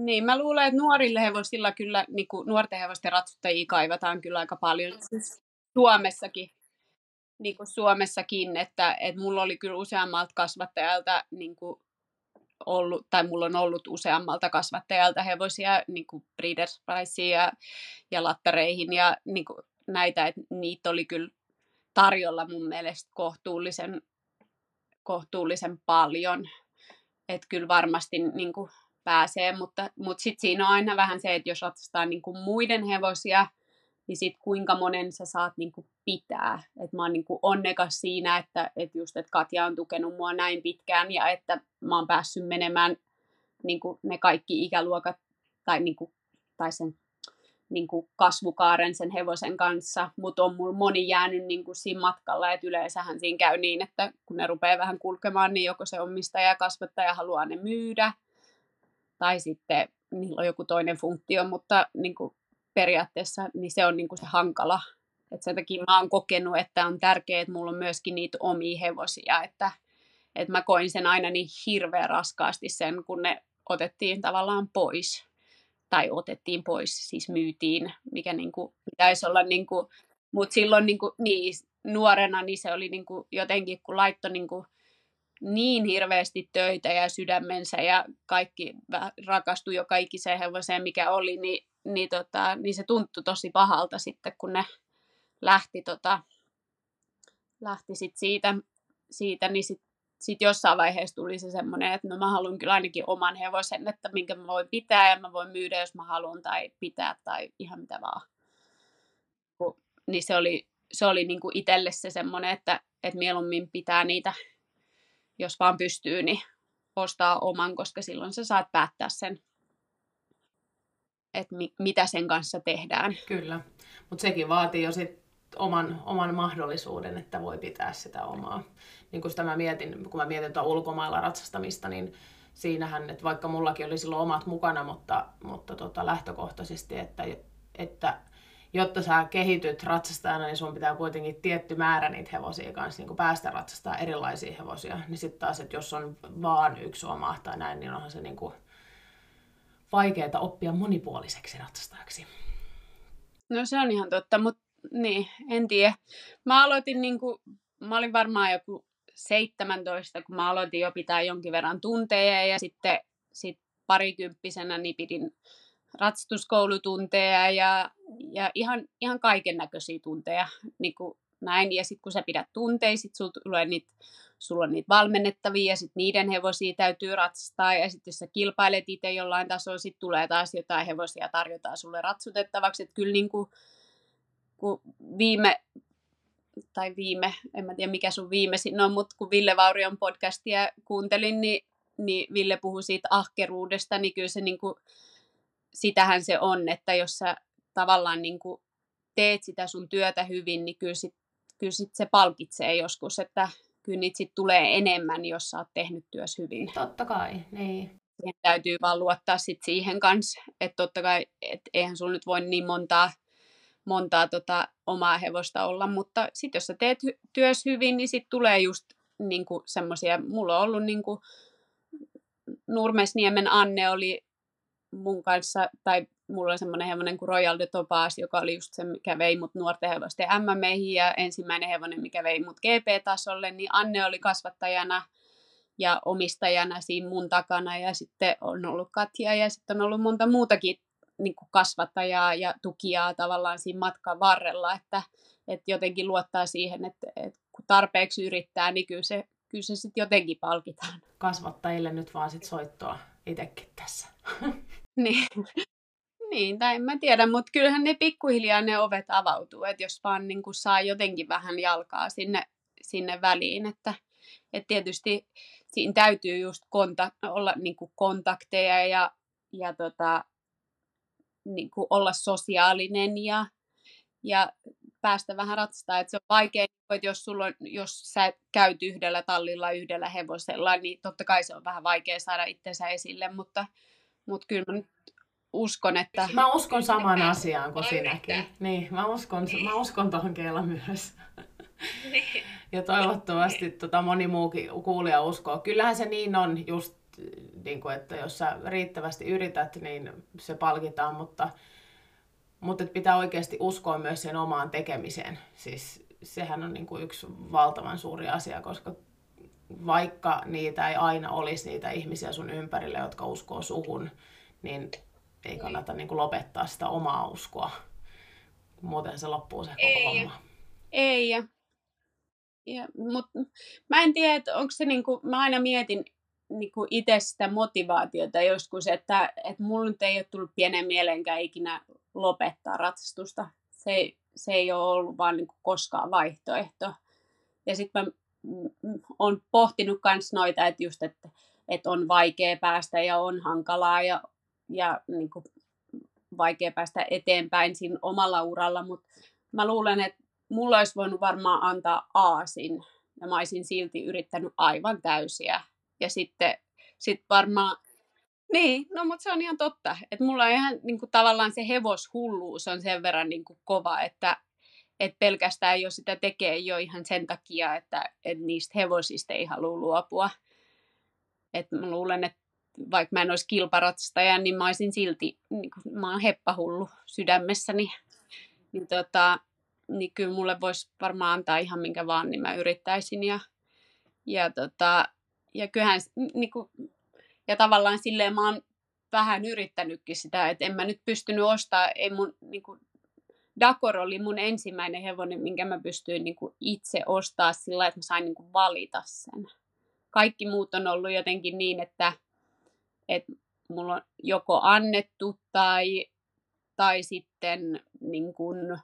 Niin, mä luulen, että nuorille hevosilla kyllä, niin kuin nuorten hevosten ratsuttajia kaivataan kyllä aika paljon. Siis Suomessakin, niin kuin Suomessakin että, että mulla oli kyllä useammalta kasvattajalta niin kuin ollut, tai mulla on ollut useammalta kasvattajalta hevosia, niin kuin Breeders ja, ja lattareihin ja niin kuin näitä, että niitä oli kyllä tarjolla mun mielestä kohtuullisen, kohtuullisen paljon. Että kyllä varmasti niin kuin pääsee, mutta, mutta sitten siinä on aina vähän se, että jos ratsastaa niin kuin muiden hevosia, niin sitten kuinka monen sä saat niin kuin pitää. Et mä oon niin kuin onnekas siinä, että, että just, että Katja on tukenut mua näin pitkään ja että mä oon päässyt menemään niin kuin ne kaikki ikäluokat tai, niin kuin, tai sen niin kuin kasvukaaren sen hevosen kanssa, mutta on mulla moni jäänyt niin kuin siinä matkalla, että yleensähän siinä käy niin, että kun ne rupeaa vähän kulkemaan, niin joko se omistaja ja kasvattaja haluaa ne myydä, tai sitten niillä on joku toinen funktio, mutta niin kuin periaatteessa niin se on niin kuin se hankala. Et sen takia mä oon kokenut, että on tärkeää, että mulla on myöskin niitä omia hevosia, että, että mä koin sen aina niin hirveän raskaasti sen, kun ne otettiin tavallaan pois. Tai otettiin pois, siis myytiin, mikä niin kuin pitäisi olla, niin kuin, mutta silloin niin, kuin, niin nuorena niin se oli niin kuin jotenkin, kun laittoi niin kuin niin hirveästi töitä ja sydämensä ja kaikki rakastui joka ikiseen hevoseen, mikä oli, niin niin, tota, niin se tuntui tosi pahalta sitten, kun ne lähti, tota, lähti sit siitä, siitä, niin sitten sit jossain vaiheessa tuli se semmoinen, että no mä haluan kyllä ainakin oman hevosen, että minkä mä voin pitää ja mä voin myydä, jos mä haluan, tai pitää, tai ihan mitä vaan. Niin se oli, se oli niin kuin itselle se semmoinen, että, että mieluummin pitää niitä, jos vaan pystyy, niin ostaa oman, koska silloin sä saat päättää sen että mi- mitä sen kanssa tehdään. Kyllä, mutta sekin vaatii jo sit oman, oman mahdollisuuden, että voi pitää sitä omaa. Niin kuin sitä mä mietin, kun mä mietin tuota ulkomailla ratsastamista, niin siinähän, että vaikka mullakin oli silloin omat mukana, mutta, mutta tota lähtökohtaisesti, että, että jotta sä kehityt ratsastajana, niin sun pitää kuitenkin tietty määrä niitä hevosia kanssa niin päästä ratsastamaan erilaisia hevosia. Niin sitten taas, että jos on vaan yksi oma tai näin, niin onhan se niin kuin vaikeaa oppia monipuoliseksi ratsastajaksi. No se on ihan totta, mutta niin, en tiedä. Mä aloitin niin kuin, mä olin varmaan joku 17, kun mä aloitin jo pitää jonkin verran tunteja ja sitten sit parikymppisenä niin pidin ratsastuskoulutunteja ja, ja ihan, ihan kaiken näköisiä tunteja. Niin kuin näin. Ja sitten kun sä pidät tunteja, sit sulla, tulee niitä, sulla on niitä valmennettavia ja sitten niiden hevosia täytyy ratsastaa. Ja sitten jos sä kilpailet itse jollain tasolla, sitten tulee taas jotain hevosia tarjotaan sulle ratsutettavaksi. Että kyllä niin kuin, kun viime, tai viime, en mä tiedä mikä sun viimeisin on, mutta kun Ville Vaurion podcastia kuuntelin, niin, niin Ville puhui siitä ahkeruudesta, niin kyllä se niin kuin, sitähän se on, että jos sä tavallaan niin kuin teet sitä sun työtä hyvin, niin kyllä sit, kyllä sit se palkitsee joskus, että kyllä niitä sit tulee enemmän, jos sä oot tehnyt työs hyvin. Totta kai, niin. Siihen täytyy vaan luottaa sit siihen kanssa, että totta kai, et eihän sulla nyt voi niin montaa, montaa tota omaa hevosta olla, mutta sitten jos sä teet työs hyvin, niin sitten tulee just niinku semmoisia, mulla on ollut niinku, Nurmesniemen Anne oli mun kanssa, tai mulla oli semmoinen hevonen kuin Royal de Topaz, joka oli just se, mikä vei mut nuorten hevosten MMEihin, ja ensimmäinen hevonen, mikä vei mut GP-tasolle, niin Anne oli kasvattajana ja omistajana siinä mun takana, ja sitten on ollut Katja, ja sitten on ollut monta muutakin niin kuin kasvattajaa ja tukijaa tavallaan siinä matkan varrella, että, että jotenkin luottaa siihen, että, että kun tarpeeksi yrittää, niin kyllä se, kyllä se sitten jotenkin palkitaan. Kasvattajille nyt vaan sit soittoa itsekin tässä. Niin. niin, tai en mä tiedä, mutta kyllähän ne pikkuhiljaa ne ovet avautuu, että jos vaan niin kuin saa jotenkin vähän jalkaa sinne, sinne väliin, että, että tietysti siinä täytyy just kontak- olla niin kuin kontakteja ja, ja tota, niin kuin olla sosiaalinen ja, ja päästä vähän ratsastaa. Että se on vaikea, että jos, sulla on, jos sä käyt yhdellä tallilla yhdellä hevosella, niin totta kai se on vähän vaikea saada itsensä esille, mutta, mutta kyllä mä nyt uskon, että... Mä uskon saman asiaan kuin sinäkin. Niin, mä uskon, mä uskon tuohon Keela myös. Niin. Ja toivottavasti tota, moni muukin kuulija uskoo. Kyllähän se niin on just, niin kuin, että jos sä riittävästi yrität, niin se palkitaan, mutta, mutta pitää oikeasti uskoa myös sen omaan tekemiseen. Siis sehän on niin kuin yksi valtavan suuri asia, koska vaikka niitä ei aina olisi niitä ihmisiä sun ympärille, jotka uskoo suhun, niin ei kannata niin kuin lopettaa sitä omaa uskoa. Muuten se loppuu se koko ei. homma. Ei. Ja, ja, mut, mä en tiedä, että onko se niin kuin, mä aina mietin niin kuin itse sitä motivaatiota joskus, että, että mulla nyt ei ole tullut pienen mielenkään ikinä lopettaa ratsastusta. Se ei, se ei ole ollut vaan niin kuin koskaan vaihtoehto. Ja sitten mä on pohtinut myös noita, että just, että, että on vaikea päästä ja on hankalaa ja ja niin kuin, vaikea päästä eteenpäin siinä omalla uralla, mutta mä luulen, että mulla olisi voinut varmaan antaa aasin ja mä olisin silti yrittänyt aivan täysiä. Ja sitten sit varmaan, niin, no mutta se on ihan totta, että mulla on ihan niin kuin, tavallaan se hevoshulluus on sen verran niin kuin, kova, että et pelkästään jo sitä tekee jo ihan sen takia, että, että niistä hevosista ei halua luopua. Et mä luulen, että vaikka mä en olisi kilparatsastaja, niin mä olisin silti, niin kuin, mä oon heppahullu sydämessäni. Niin, tota, niin kyllä mulle voisi varmaan antaa ihan minkä vaan, niin mä yrittäisin. Ja, ja, tota, ja kyllähän, niin kuin, ja tavallaan silleen mä oon vähän yrittänytkin sitä, että en mä nyt pystynyt ostaa, ei mun, niin kuin, Dakor oli mun ensimmäinen hevonen, minkä mä pystyin niin kuin itse ostaa sillä että mä sain niin kuin valita sen. Kaikki muut on ollut jotenkin niin, että että mulla on joko annettu tai, tai sitten niin kun,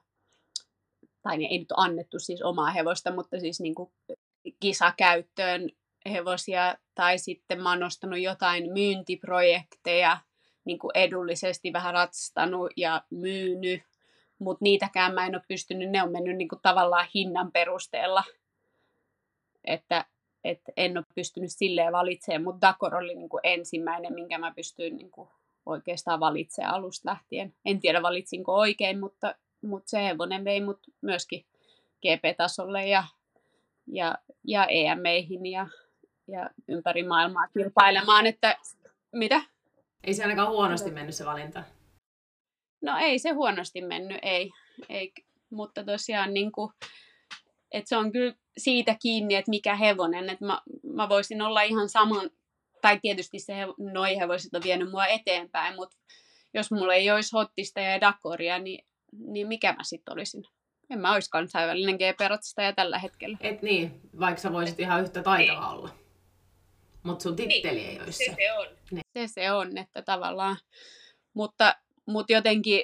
tai ei nyt annettu siis omaa hevosta, mutta siis niin kuin kisakäyttöön hevosia, tai sitten mä oon nostanut jotain myyntiprojekteja, niin kuin edullisesti vähän ratstanut ja myynyt, mutta niitäkään mä en ole pystynyt, ne on mennyt niin kuin tavallaan hinnan perusteella. Että että en ole pystynyt silleen valitsemaan, mutta Dakor oli niin kuin ensimmäinen, minkä mä pystyin niin kuin oikeastaan valitsemaan alusta lähtien. En tiedä valitsinko oikein, mutta mut se hevonen vei mut myöskin GP-tasolle ja, ja, ja EM-meihin ja, ja ympäri maailmaa kilpailemaan, että mitä? Ei se ainakaan huonosti mennyt se valinta. No ei se huonosti mennyt, ei. ei. Mutta tosiaan niin kuin, että se on kyllä siitä kiinni, että mikä hevonen. Että mä, mä voisin olla ihan saman, tai tietysti se noi hevoset on vienyt mua eteenpäin, mutta jos mulla ei olisi Hottista ja Dakoria, niin, niin mikä mä sitten olisin? En mä olisi kansainvälinen GP-ratsastaja tällä hetkellä. Et niin, vaikka sä voisit ihan yhtä taitava olla. Mutta sun titteli niin, ei olisi se. Se, se on. Niin. Se se on, että tavallaan. Mutta, mutta jotenkin,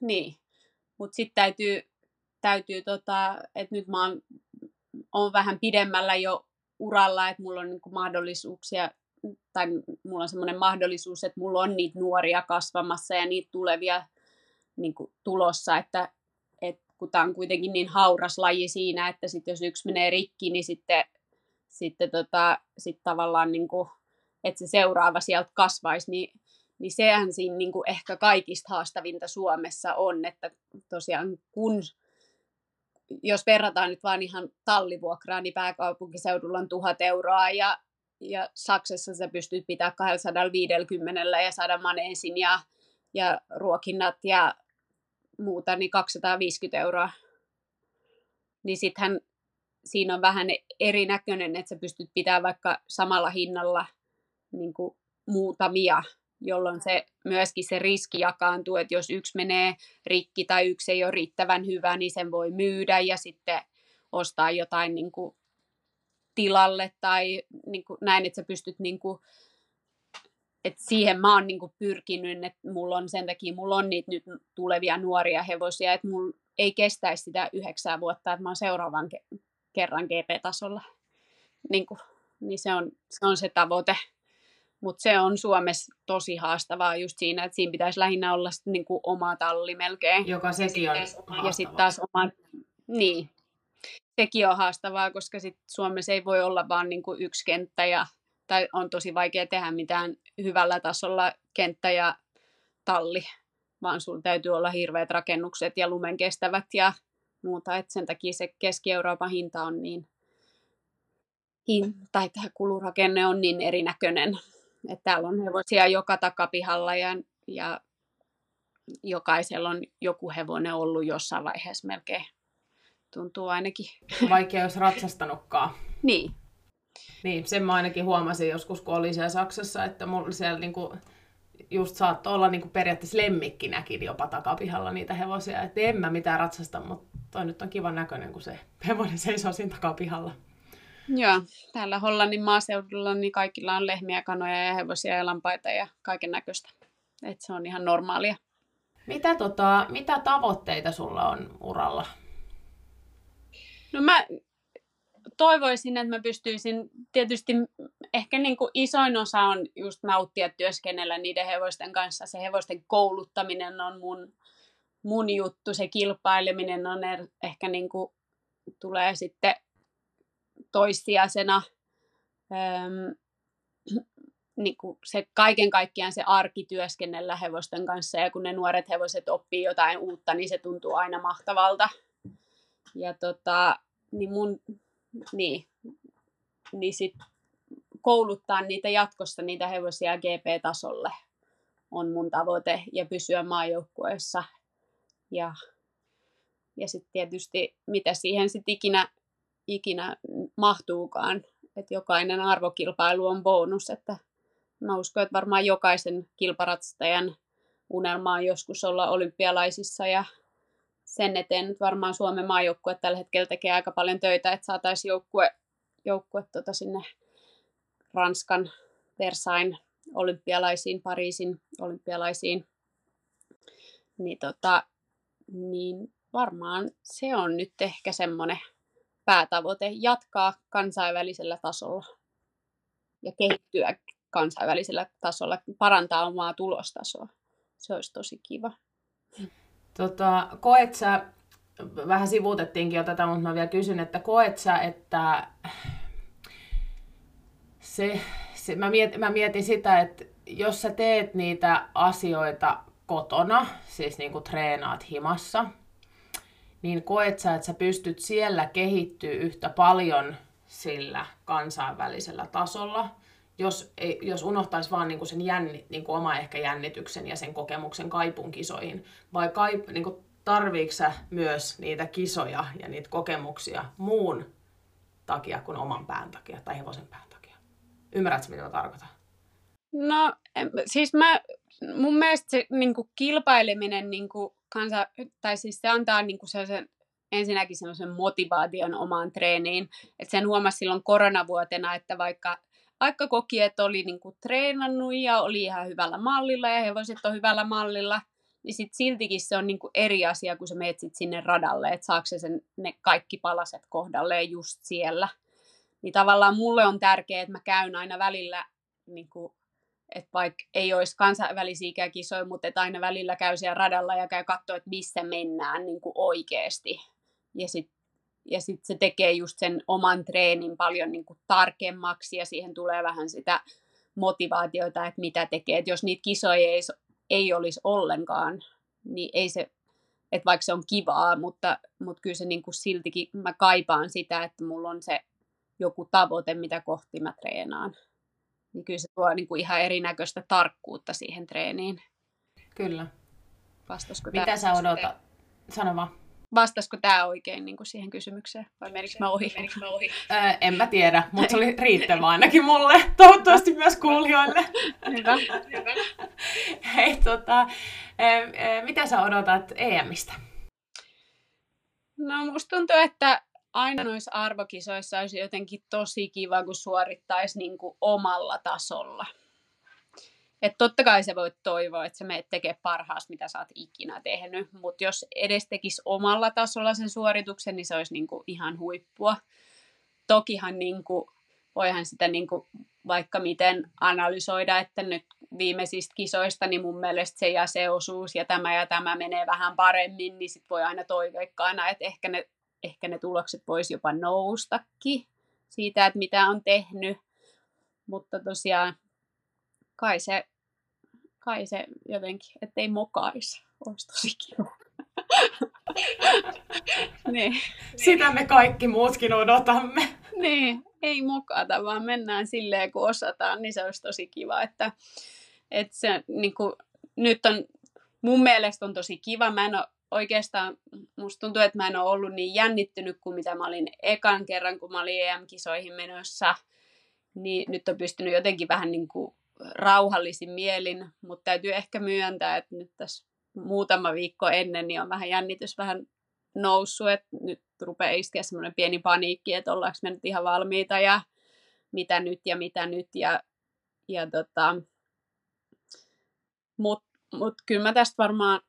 niin. Mutta sitten täytyy, täytyy tota, että nyt mä oon, oon vähän pidemmällä jo uralla, että mulla on niinku mahdollisuuksia, tai mulla on semmoinen mahdollisuus, että mulla on niitä nuoria kasvamassa ja niitä tulevia niin kuin, tulossa, että, että kun tämä on kuitenkin niin hauras laji siinä, että sit jos yksi menee rikki, niin sitten, sitten tota, sit tavallaan, niin kuin, että se seuraava sieltä kasvaisi, niin, niin sehän siinä niin kuin ehkä kaikista haastavinta Suomessa on, että tosiaan kun jos verrataan nyt vaan ihan tallivuokraa, niin pääkaupunkiseudulla on tuhat euroa ja, ja Saksassa sä pystyt pitää 250 ja saada maneesin ja, ja ruokinnat ja muuta, niin 250 euroa. Niin sittenhän siinä on vähän erinäköinen, että sä pystyt pitämään vaikka samalla hinnalla niin kuin muutamia jolloin se myöskin se riski jakaantuu, että jos yksi menee rikki tai yksi ei ole riittävän hyvä, niin sen voi myydä ja sitten ostaa jotain niin kuin tilalle tai niin kuin näin, että sä pystyt niin kuin, että siihen mä oon niin kuin pyrkinyt, että mulla on sen takia, mulla on niitä nyt tulevia nuoria hevosia, että mulla ei kestäisi sitä yhdeksää vuotta, että mä oon seuraavan kerran GP-tasolla. Niin, kuin, niin se, on, se on se tavoite. Mutta se on Suomessa tosi haastavaa just siinä, että siinä pitäisi lähinnä olla niin kuin oma talli melkein. Joka sekin on haastavaa. Ja sitten taas oma, niin, sekin on haastavaa, koska sit Suomessa ei voi olla vain niin kuin yksi kenttä ja, tai on tosi vaikea tehdä mitään hyvällä tasolla kenttä ja talli, vaan sulla täytyy olla hirveät rakennukset ja lumen kestävät ja muuta, että sen takia se Keski-Euroopan hinta on niin, hin, tai tämä kulurakenne on niin erinäköinen, että täällä on hevosia joka takapihalla ja, ja jokaisella on joku hevonen ollut jossain vaiheessa melkein. Tuntuu ainakin. Vaikka jos ratsastanutkaan. niin. Niin, sen mä ainakin huomasin joskus, kun olin siellä Saksassa, että mulla siellä niinku, just saattoi olla niinku periaatteessa lemmikkinäkin jopa takapihalla niitä hevosia. Että en mä mitään ratsasta, mutta toi nyt on kivan näköinen, kun se hevonen seisoo siinä takapihalla. Joo, täällä Hollannin maaseudulla niin kaikilla on lehmiä, kanoja ja hevosia ja lampaita ja kaiken näköistä. Et se on ihan normaalia. Mitä, tota, mitä tavoitteita sulla on uralla? No mä toivoisin, että mä pystyisin, tietysti ehkä niin kuin isoin osa on just nauttia työskennellä niiden hevosten kanssa. Se hevosten kouluttaminen on mun, mun juttu, se kilpaileminen on er, ehkä niin kuin, tulee sitten toissijaisena. Öm, niin kuin se kaiken kaikkiaan se arki työskennellä hevosten kanssa ja kun ne nuoret hevoset oppii jotain uutta, niin se tuntuu aina mahtavalta. Ja tota, niin mun, niin, niin sit kouluttaa niitä jatkossa niitä hevosia GP-tasolle on mun tavoite ja pysyä maajoukkueessa. Ja, ja sitten tietysti mitä siihen sitten ikinä ikinä mahtuukaan. Että jokainen arvokilpailu on bonus, että mä uskon, että varmaan jokaisen kilparatsastajan unelma on joskus olla olympialaisissa ja sen eteen nyt varmaan Suomen maajoukkue tällä hetkellä tekee aika paljon töitä, että saataisiin joukkue, joukkue tota sinne Ranskan, Versain olympialaisiin, Pariisin olympialaisiin. Niin, tota, niin varmaan se on nyt ehkä semmoinen päätavoite jatkaa kansainvälisellä tasolla ja kehittyä kansainvälisellä tasolla, parantaa omaa tulostasoa. Se olisi tosi kiva. Tota, koet sä, vähän sivuutettiinkin jo tätä, mutta mä vielä kysyn, että koet sä, että se, se mä, mietin, mä mietin sitä, että jos sä teet niitä asioita kotona, siis niin kuin treenaat himassa, niin koet sä, että sä pystyt siellä kehittyä yhtä paljon sillä kansainvälisellä tasolla, jos, ei, jos unohtaisi vaan niin kuin sen jänni, niin kuin oma ehkä jännityksen ja sen kokemuksen kaipunkisoihin, vai kaip, niin kuin, tarviiko sä myös niitä kisoja ja niitä kokemuksia muun takia kuin oman pään takia tai hevosen pään takia? Ymmärrätkö, mitä tarkoitan? No, siis mä, mun mielestä se niin kuin kilpaileminen niin kuin kansa, tai siis se antaa niin kuin sellaisen, ensinnäkin sellaisen motivaation omaan treeniin. että sen huomasi silloin koronavuotena, että vaikka, vaikka koki, että oli niin kuin treenannut ja oli ihan hyvällä mallilla ja hevoset on hyvällä mallilla, niin sit siltikin se on niin kuin eri asia, kun sä meet sit sinne radalle, että saako se sen, ne kaikki palaset kohdalleen just siellä. Niin tavallaan mulle on tärkeää, että mä käyn aina välillä niin kuin että vaikka ei olisi kansainvälisiä kisoja, mutta että aina välillä käy siellä radalla ja käy katsoa, että missä mennään niin kuin oikeasti. Ja sitten ja sit se tekee just sen oman treenin paljon niin kuin tarkemmaksi ja siihen tulee vähän sitä motivaatiota, että mitä tekee. Et jos niitä kisoja ei, ei olisi ollenkaan, niin ei se, että vaikka se on kivaa, mutta, mutta kyllä se niin kuin siltikin, mä kaipaan sitä, että mulla on se joku tavoite, mitä kohti mä treenaan niin kyllä se tuo niin kuin ihan erinäköistä tarkkuutta siihen treeniin. Kyllä. Vastasko Mitä tämä? sä odotat? Sano vaan. Vastasko tämä oikein niin kuin siihen kysymykseen? Vai menikö mä ohi? Menikö mä ohi? Öö, en mä tiedä, mutta se oli riittävä ainakin mulle. Toivottavasti myös kuulijoille. Hyvä. Hyvä. Hei, tota, mitä sä odotat EMistä? No musta tuntuu, että aina noissa arvokisoissa olisi jotenkin tosi kiva, kun suorittaisi niin kuin omalla tasolla. Et totta kai se voit toivoa, että sä menet tekemään parhaasta, mitä sä oot ikinä tehnyt, mutta jos edes tekisi omalla tasolla sen suorituksen, niin se olisi niin kuin ihan huippua. Tokihan niin kuin, voihan sitä niin kuin vaikka miten analysoida, että nyt viimeisistä kisoista, niin mun mielestä se ja se osuus ja tämä ja tämä menee vähän paremmin, niin sit voi aina toiveikkaana, että ehkä ne ehkä ne tulokset voisi jopa noustakin siitä, että mitä on tehnyt. Mutta tosiaan kai se, kai se jotenkin, ettei mokaisi, olisi tosi kiva. niin. Sitä me kaikki muutkin odotamme. niin, ei mokata, vaan mennään silleen, kun osataan, niin se olisi tosi kiva, että, että se, niin kuin, nyt on, mun mielestä on tosi kiva. Mä en ole oikeastaan musta tuntuu, että mä en ole ollut niin jännittynyt kuin mitä mä olin ekan kerran, kun mä olin EM-kisoihin menossa. Niin nyt on pystynyt jotenkin vähän niin kuin rauhallisin mielin, mutta täytyy ehkä myöntää, että nyt tässä muutama viikko ennen niin on vähän jännitys vähän noussut, että nyt rupeaa iskeä semmoinen pieni paniikki, että ollaanko me nyt ihan valmiita ja mitä nyt ja mitä nyt ja, ja tota, mutta mut kyllä mä tästä varmaan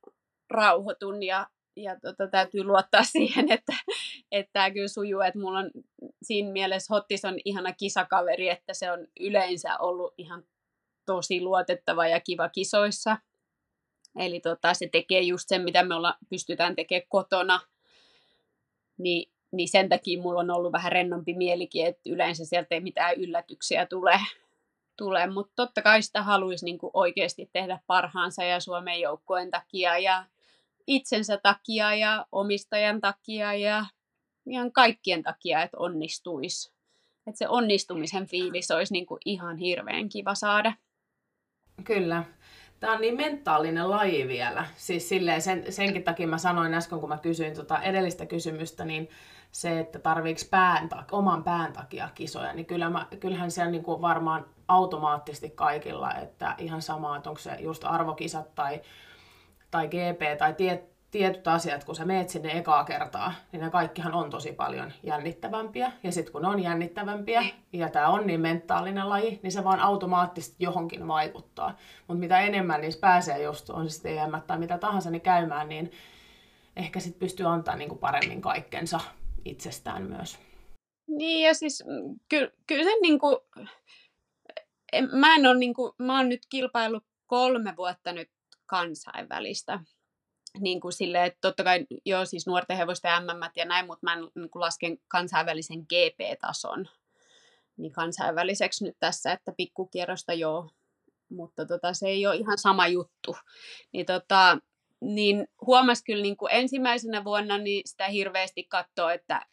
rauhoitun ja, ja tota, täytyy luottaa siihen, että, että tämä kyllä sujuu, että mulla on siinä mielessä Hottis on ihana kisakaveri, että se on yleensä ollut ihan tosi luotettava ja kiva kisoissa. Eli tota, se tekee just sen, mitä me olla, pystytään tekemään kotona. Ni, niin sen takia mulla on ollut vähän rennompi mielikin, että yleensä sieltä ei mitään yllätyksiä tule. tule. Mutta totta kai sitä haluaisi niinku oikeasti tehdä parhaansa ja Suomen joukkueen takia ja itsensä takia ja omistajan takia ja ihan kaikkien takia, että onnistuisi. Että se onnistumisen fiilis olisi niin kuin ihan hirveän kiva saada. Kyllä. Tämä on niin mentaalinen laji vielä. Siis silleen sen, senkin takia mä sanoin äsken, kun mä kysyin tota edellistä kysymystä, niin se, että tarviiko pään, oman pään takia kisoja, niin kyllä mä, kyllähän siellä niin kuin varmaan automaattisesti kaikilla, että ihan sama, että onko se just arvokisat tai tai GP tai tie, tietyt asiat, kun sä meet sinne ekaa kertaa, niin ne kaikkihan on tosi paljon jännittävämpiä. Ja sitten kun on jännittävämpiä, ja tämä on niin mentaalinen laji, niin se vaan automaattisesti johonkin vaikuttaa. Mutta mitä enemmän niissä pääsee just, on se sitten EM tai mitä tahansa, niin käymään, niin ehkä sitten pystyy antaa niinku paremmin kaikkensa itsestään myös. Niin ja siis kyllä, kyllä se niinku, mä en ole niinku, mä oon nyt kilpailu kolme vuotta nyt kansainvälistä. Niin kuin sille, että totta kai joo, siis nuorten hevosten MM ja näin, mutta mä en niin kuin lasken kansainvälisen GP-tason niin kansainväliseksi nyt tässä, että pikkukierrosta joo, mutta tota, se ei ole ihan sama juttu. Niin, tota, niin huomasi kyllä niin kuin ensimmäisenä vuonna niin sitä hirveästi katsoa, että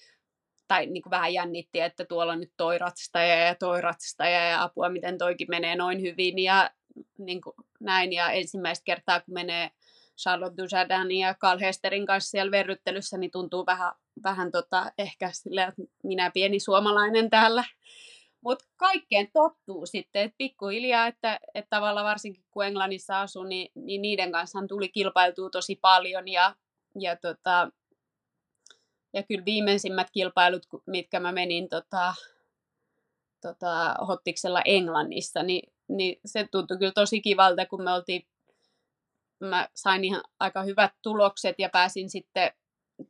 tai niin kuin vähän jännitti, että tuolla on nyt toi ratsastaja ja toi ratsastaja ja apua, miten toikin menee noin hyvin ja niin kuin näin. Ja ensimmäistä kertaa, kun menee Charlotte Dujardin ja Carl Hesterin kanssa siellä verryttelyssä, niin tuntuu vähän, vähän tota, ehkä silleen, että minä pieni suomalainen täällä. Mutta kaikkeen tottuu sitten, että pikkuhiljaa, että, että tavallaan varsinkin kun Englannissa asuu, niin, niin niiden kanssa tuli kilpailtua tosi paljon ja, ja, tota, ja kyllä viimeisimmät kilpailut, mitkä mä menin tota, tota, Hottiksella Englannissa, niin, niin se tuntui kyllä tosi kivalta, kun me oltiin mä sain ihan aika hyvät tulokset ja pääsin sitten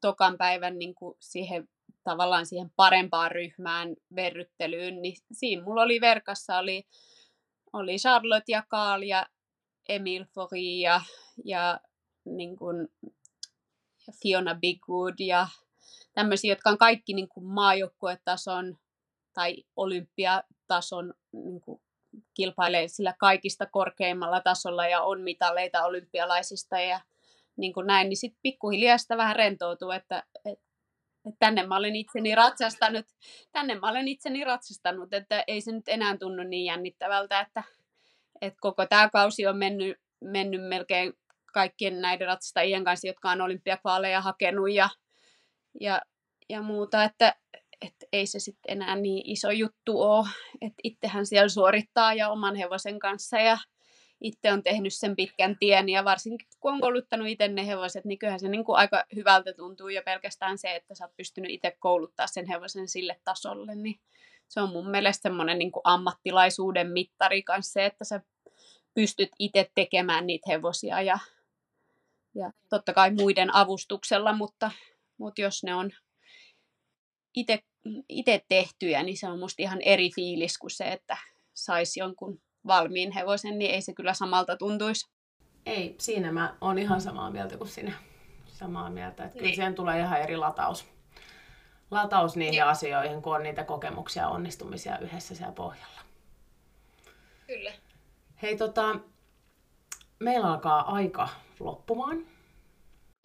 tokan päivän niin kuin siihen tavallaan siihen parempaan ryhmään verryttelyyn, niin siinä mulla oli verkassa oli, oli Charlotte ja Carl ja Emil Fori ja, ja niin kuin Fiona Bigwood ja tämmöisiä, jotka on kaikki niin kuin maajoukkuetason tai olympiatason niin kuin kilpailee sillä kaikista korkeimmalla tasolla ja on mitaleita olympialaisista ja niin kuin näin, niin sitten pikkuhiljaa sitä vähän rentoutuu, että, että, tänne mä olen itseni ratsastanut, tänne mä olen itseni ratsastanut, että ei se nyt enää tunnu niin jännittävältä, että, että koko tämä kausi on mennyt, mennyt melkein kaikkien näiden ratsastajien kanssa, jotka on olympiakvaaleja hakenut ja, ja, ja muuta, että, että ei se sitten enää niin iso juttu ole, että itsehän siellä suorittaa ja oman hevosen kanssa ja itse on tehnyt sen pitkän tien ja varsinkin kun on kouluttanut itse ne hevoset, niin kyllähän se niin kuin aika hyvältä tuntuu ja pelkästään se, että sä oot pystynyt itse kouluttaa sen hevosen sille tasolle, niin se on mun mielestä semmoinen niin ammattilaisuuden mittari kanssa se, että sä pystyt itse tekemään niitä hevosia ja, ja totta kai muiden avustuksella, mutta, mutta jos ne on itse tehtyjä, niin se on musta ihan eri fiilis kuin se, että saisi jonkun valmiin hevosen, niin ei se kyllä samalta tuntuisi. Ei, siinä mä oon ihan samaa mieltä kuin sinä. Samaa mieltä, että niin. kyllä siihen tulee ihan eri lataus. Lataus niihin ja. asioihin, kun on niitä kokemuksia ja onnistumisia yhdessä siellä pohjalla. Kyllä. Hei, tota, meillä alkaa aika loppumaan.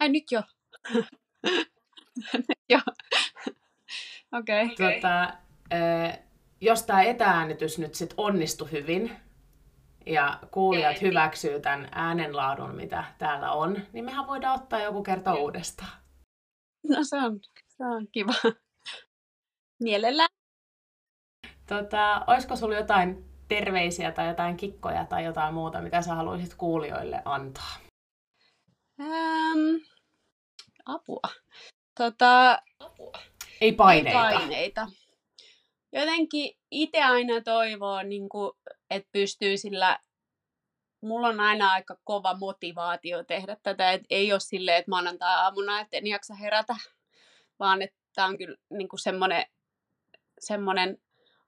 Ai nyt jo. Joo. Okei. Okay. Tota, jos tämä etääänitys nyt sit onnistu hyvin ja kuulijat okay. hyväksyy tämän äänenlaadun, mitä täällä on, niin mehän voidaan ottaa joku kerta uudestaan. No se on, se on kiva. Mielellään. Tota, olisiko sulla jotain terveisiä tai jotain kikkoja tai jotain muuta, mitä sä haluaisit kuulijoille antaa? Ähm, apua. Tota, apua. Ei paineita. Ei paineita. Jotenkin itse aina toivoo, niin kuin, että pystyy sillä mulla on aina aika kova motivaatio tehdä tätä, että ei ole silleen, että maanantai-aamuna, että en jaksa herätä, vaan että tämä on kyllä niin semmoinen, semmoinen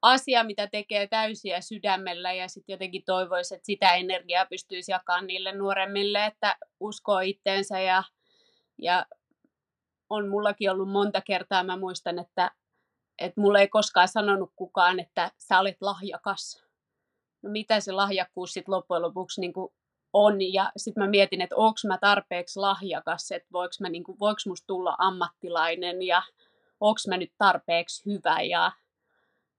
asia, mitä tekee täysiä sydämellä ja sitten jotenkin toivoisi, että sitä energiaa pystyisi jakamaan niille nuoremmille, että uskoo itteensä ja, ja on mullakin ollut monta kertaa, mä muistan, että, että mulle ei koskaan sanonut kukaan, että sä olet lahjakas. No mitä se lahjakkuus sitten loppujen lopuksi niin on, ja sitten mä mietin, että onko mä tarpeeksi lahjakas, että voiko, mä, niin kuin, voiko musta tulla ammattilainen, ja onko mä nyt tarpeeksi hyvä, ja,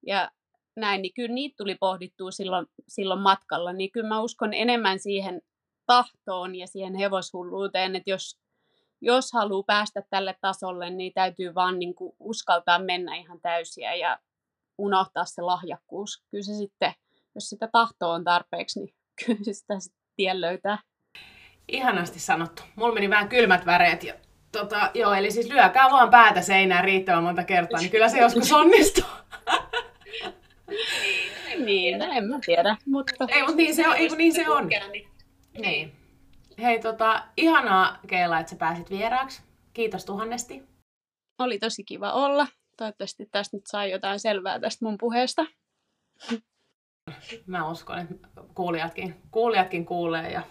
ja näin, niin kyllä niitä tuli pohdittua silloin, silloin matkalla, niin kyllä mä uskon enemmän siihen tahtoon ja siihen hevoshulluuteen, että jos, jos haluaa päästä tälle tasolle, niin täytyy vaan niin kuin uskaltaa mennä ihan täysiä ja unohtaa se lahjakkuus. Kyllä se sitten, jos sitä tahtoa on tarpeeksi, niin kyllä sitä sitten tien löytää. Ihanasti sanottu. Mulla meni vähän kylmät väreet. Ja, tota, joo, eli siis lyökää vaan päätä seinään riittävän monta kertaa, niin kyllä se joskus onnistuu. niin, en mä tiedä. Mutta... Ei, mutta niin se on. Ei, niin se on. Niin. Hei, tota, ihanaa Keila, että sä pääsit vieraaksi. Kiitos tuhannesti. Oli tosi kiva olla. Toivottavasti tästä nyt sai jotain selvää tästä mun puheesta. Mä uskon, että kuulijatkin, kuulijatkin kuulee ja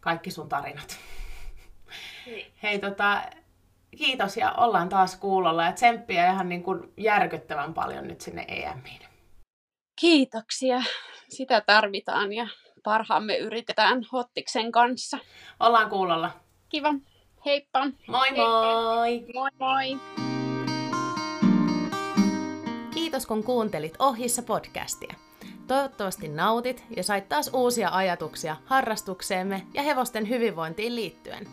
kaikki sun tarinat. Niin. Hei, tota, kiitos ja ollaan taas kuulolla ja tsemppiä ihan niin kuin järkyttävän paljon nyt sinne EMiin. Kiitoksia. Sitä tarvitaan ja parhaamme yritetään Hottiksen kanssa. Ollaan kuulolla. Kiva. Heippa. Moi moi! Moi moi! Kiitos kun kuuntelit Ohissa podcastia. Toivottavasti nautit ja sait taas uusia ajatuksia harrastukseemme ja hevosten hyvinvointiin liittyen.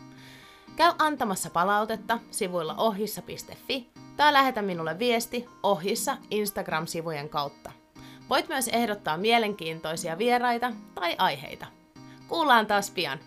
Käy antamassa palautetta sivuilla ohissa.fi tai lähetä minulle viesti ohissa Instagram-sivujen kautta. Voit myös ehdottaa mielenkiintoisia vieraita tai aiheita. Kuullaan taas pian.